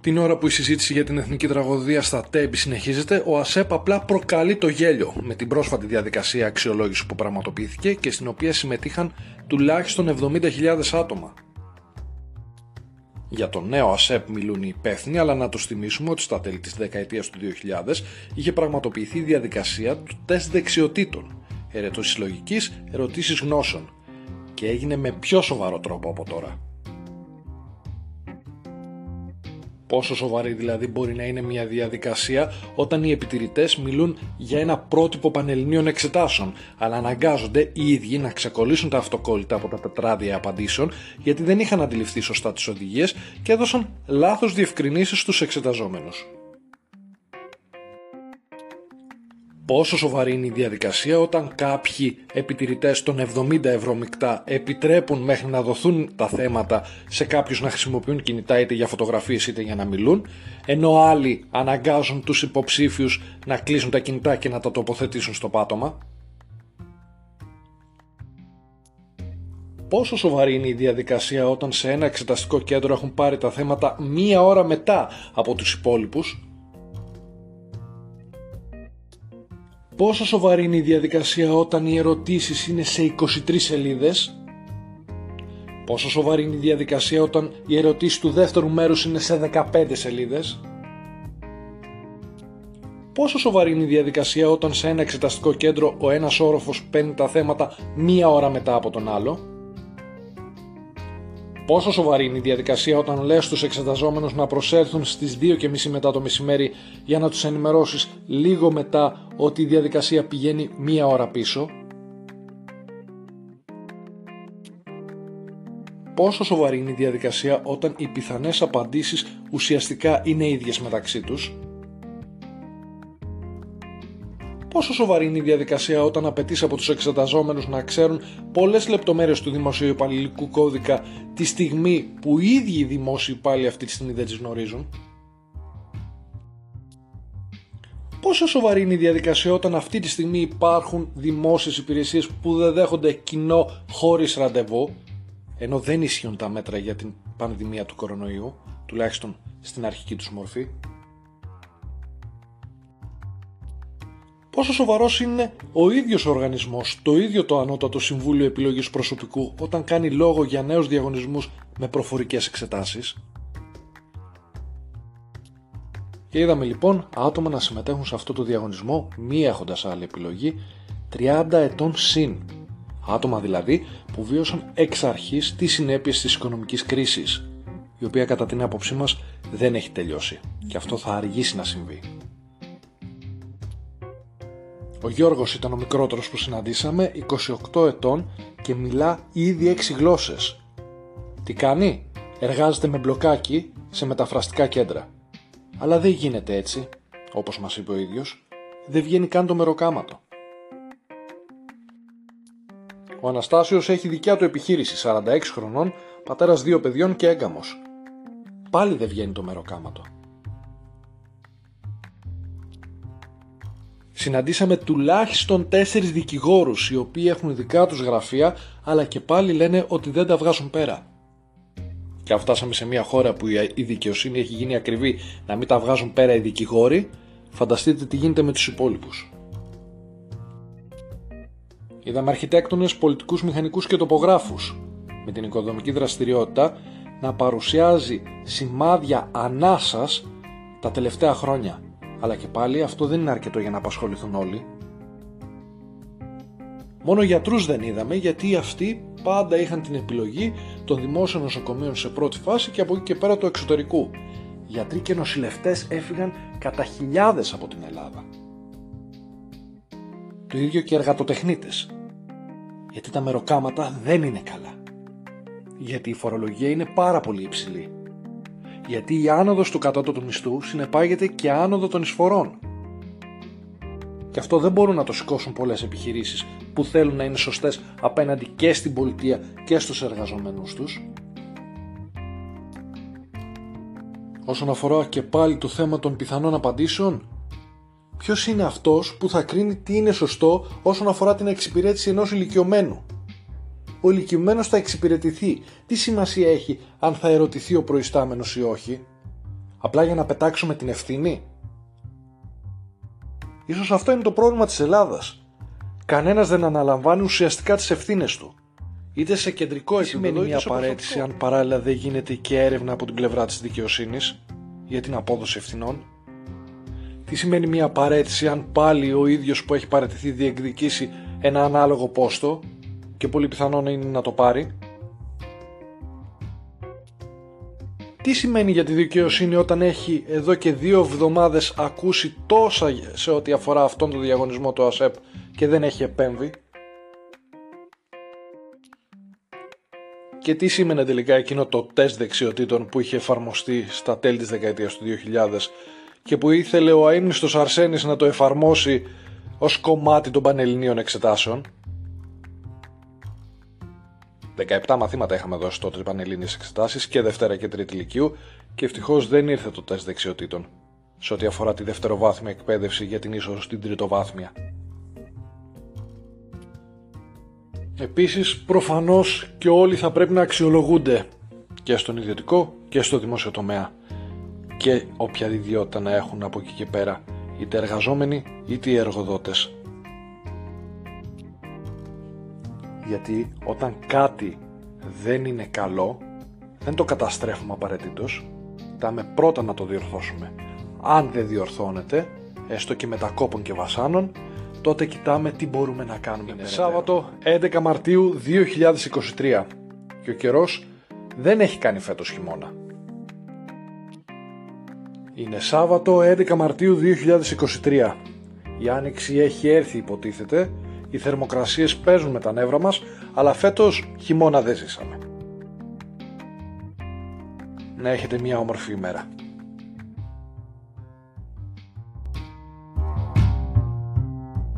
Την ώρα που η συζήτηση για την εθνική τραγωδία στα τέμπη συνεχίζεται, ο ΑΣΕΠ απλά προκαλεί το γέλιο με την πρόσφατη διαδικασία αξιολόγησης που πραγματοποιήθηκε και στην οποία συμμετείχαν τουλάχιστον 70.000 άτομα. Για το νέο ΑΣΕΠ μιλούν οι υπεύθυνοι, αλλά να του θυμίσουμε ότι στα τέλη της δεκαετίας του 2000 είχε πραγματοποιηθεί η διαδικασία του τεστ δεξιοτήτων, ερετώσει λογική, ερωτήσεις γνώσεων, και έγινε με πιο σοβαρό τρόπο από τώρα. Πόσο σοβαρή δηλαδή μπορεί να είναι μια διαδικασία όταν οι επιτηρητές μιλούν για ένα πρότυπο πανελληνίων εξετάσεων, αλλά αναγκάζονται οι ίδιοι να ξεκολλήσουν τα αυτοκόλλητα από τα τετράδια απαντήσεων γιατί δεν είχαν αντιληφθεί σωστά τις οδηγίες και έδωσαν λάθος διευκρινήσεις στους εξεταζόμενους. Πόσο σοβαρή είναι η διαδικασία όταν κάποιοι επιτηρητές των 70 ευρώ μεικτά επιτρέπουν μέχρι να δοθούν τα θέματα σε κάποιους να χρησιμοποιούν κινητά είτε για φωτογραφίες είτε για να μιλούν ενώ άλλοι αναγκάζουν τους υποψήφιους να κλείσουν τα κινητά και να τα τοποθετήσουν στο πάτωμα. Πόσο σοβαρή είναι η διαδικασία όταν σε ένα εξεταστικό κέντρο έχουν πάρει τα θέματα μία ώρα μετά από τους υπόλοιπους; Πόσο σοβαρή είναι η διαδικασία όταν οι ερωτήσεις είναι σε 23 σελίδες; Πόσο σοβαρή είναι η διαδικασία όταν οι ερωτήσεις του δεύτερου μέρους είναι σε 15 σελίδες; Πόσο σοβαρή είναι η διαδικασία όταν σε ένα εξεταστικό κέντρο ο ένας όροφος παίρνει τα θέματα μία ώρα μετά από τον άλλο; Πόσο σοβαρή είναι η διαδικασία όταν λες στους εξεταζόμενους να προσέλθουν στις 2.30 μετά το μεσημέρι για να τους ενημερώσεις λίγο μετά ότι η διαδικασία πηγαίνει μία ώρα πίσω. Πόσο σοβαρή είναι η διαδικασία όταν οι πιθανές απαντήσεις ουσιαστικά είναι ίδιες μεταξύ τους; Πόσο σοβαρή είναι η διαδικασία όταν απαιτείς από τους εξεταζόμενους να ξέρουν πολλές λεπτομέρειες του δημοσίου υπαλληλικού κώδικα τη στιγμή που οι ίδιοι οι δημόσιοι υπάλληλοι αυτή τη στιγμή δεν τις γνωρίζουν; Πόσο σοβαρή είναι η διαδικασία όταν αυτή τη στιγμή υπάρχουν δημόσιες υπηρεσίες που δεν δέχονται κοινό χωρίς ραντεβού, ενώ δεν ισχύουν τα μέτρα για την πανδημία του κορονοϊού, τουλάχιστον στην αρχική τους μορφή; Πόσο σοβαρός είναι ο ίδιος ο οργανισμός, το ίδιο το Ανώτατο Συμβούλιο Επιλογής Προσωπικού, όταν κάνει λόγο για νέους διαγωνισμούς με προφορικές εξετάσεις; Και είδαμε λοιπόν άτομα να συμμετέχουν σε αυτό το διαγωνισμό μη έχοντας άλλη επιλογή 30 ετών συν. Άτομα δηλαδή που βίωσαν εξ αρχής τις συνέπειες της οικονομικής κρίσης, η οποία κατά την άποψή μας δεν έχει τελειώσει και αυτό θα αργήσει να συμβεί. Ο Γιώργος ήταν ο μικρότερος που συναντήσαμε, 28 ετών και μιλά ήδη 6 γλώσσες. Τι κάνει; Εργάζεται με μπλοκάκι σε μεταφραστικά κέντρα. Αλλά δεν γίνεται έτσι, όπως μας είπε ο ίδιος. Δεν βγαίνει καν το μεροκάματο. Ο Αναστάσιος έχει δικιά του επιχείρηση, 46 χρονών, πατέρας δύο παιδιών και έγκαμος. Πάλι δεν βγαίνει το μεροκάματο. Συναντήσαμε τουλάχιστον τέσσερις δικηγόρους οι οποίοι έχουν δικά τους γραφεία αλλά και πάλι λένε ότι δεν τα βγάζουν πέρα. Και αν φτάσαμε σε μια χώρα που η δικαιοσύνη έχει γίνει ακριβή να μην τα βγάζουν πέρα οι δικηγόροι, φανταστείτε τι γίνεται με τους υπόλοιπους. Είδαμε αρχιτέκτονες, πολιτικούς μηχανικούς και τοπογράφους με την οικοδομική δραστηριότητα να παρουσιάζει σημάδια ανάσας τα τελευταία χρόνια αλλά και πάλι αυτό δεν είναι αρκετό για να απασχοληθούν όλοι. Μόνο γιατρούς δεν είδαμε γιατί αυτοί πάντα είχαν την επιλογή των δημόσιων νοσοκομείων σε πρώτη φάση και από εκεί και πέρα του εξωτερικού. Γιατροί και νοσηλευτές έφυγαν κατά χιλιάδες από την Ελλάδα. Το ίδιο και εργατοτεχνίτες. Γιατί τα μεροκάματα δεν είναι καλά. Γιατί η φορολογία είναι πάρα πολύ υψηλή γιατί η άνοδος του κατώτατου μισθού συνεπάγεται και άνοδο των εισφορών. Και αυτό δεν μπορούν να το σηκώσουν πολλές επιχειρήσεις που θέλουν να είναι σωστές απέναντι και στην πολιτεία και στους εργαζομένους τους. Όσον αφορά και πάλι το θέμα των πιθανών απαντήσεων, ποιος είναι αυτός που θα κρίνει τι είναι σωστό όσον αφορά την εξυπηρέτηση ενός ηλικιωμένου; Ο ηλικιωμένος θα εξυπηρετηθεί. Τι σημασία έχει αν θα ερωτηθεί ο προϊστάμενος ή όχι; Απλά για να πετάξουμε την ευθύνη. Ίσως αυτό είναι το πρόβλημα της Ελλάδας. Κανένας δεν αναλαμβάνει ουσιαστικά τις ευθύνες του. Είτε σε κεντρικό επίπεδο, σημαίνει μια παρέτηση αν παράλληλα δεν γίνεται και έρευνα από την πλευρά της δικαιοσύνης για την απόδοση ευθυνών; Τι σημαίνει μια παρέτηση αν πάλι ο ίδιος που έχει παρετηθεί διεκδικήσει ένα ανάλογο πόστο; Και πολύ πιθανόν είναι να το πάρει. Τι σημαίνει για τη δικαιοσύνη όταν έχει εδώ και δύο εβδομάδες ακούσει τόσα σε ό,τι αφορά αυτόν τον διαγωνισμό του ΑΣΕΠ και δεν έχει επέμβει; Και τι σήμαινε τελικά εκείνο το τεστ δεξιοτήτων που είχε εφαρμοστεί στα τέλη της δεκαετίας του 2000 και που ήθελε ο αείμνηστος Αρσένης να το εφαρμόσει ως κομμάτι των πανελληνίων εξετάσεων; 17 μαθήματα είχαμε δώσει τότε πανελλήνιες εξετάσεις και Δευτέρα και Τρίτη Λυκείου και ευτυχώς δεν ήρθε το τεστ δεξιοτήτων σε ό,τι αφορά τη δευτεροβάθμια εκπαίδευση για την είσοδο στην τριτοβάθμια. Επίσης, προφανώς και όλοι θα πρέπει να αξιολογούνται και στον ιδιωτικό και στο δημόσιο τομέα και όποια ιδιότητα να έχουν από εκεί και πέρα είτε εργαζόμενοι είτε οι εργοδότες. Γιατί όταν κάτι δεν είναι καλό δεν το καταστρέφουμε απαραίτητος, κοιτάμε πρώτα να το διορθώσουμε. Αν δεν διορθώνεται, έστω και μετακόπων και βασάνων, τότε κοιτάμε τι μπορούμε να κάνουμε. Είναι Σάββατο 11 Μαρτίου 2023 και ο καιρός δεν έχει κάνει φέτος χειμώνα. Είναι Σάββατο 11 Μαρτίου 2023. Η άνοιξη έχει έρθει υποτίθεται, οι θερμοκρασίες παίζουν με τα νεύρα μας, αλλά φέτος χειμώνα δεν ζήσαμε. Να έχετε μια όμορφη ημέρα.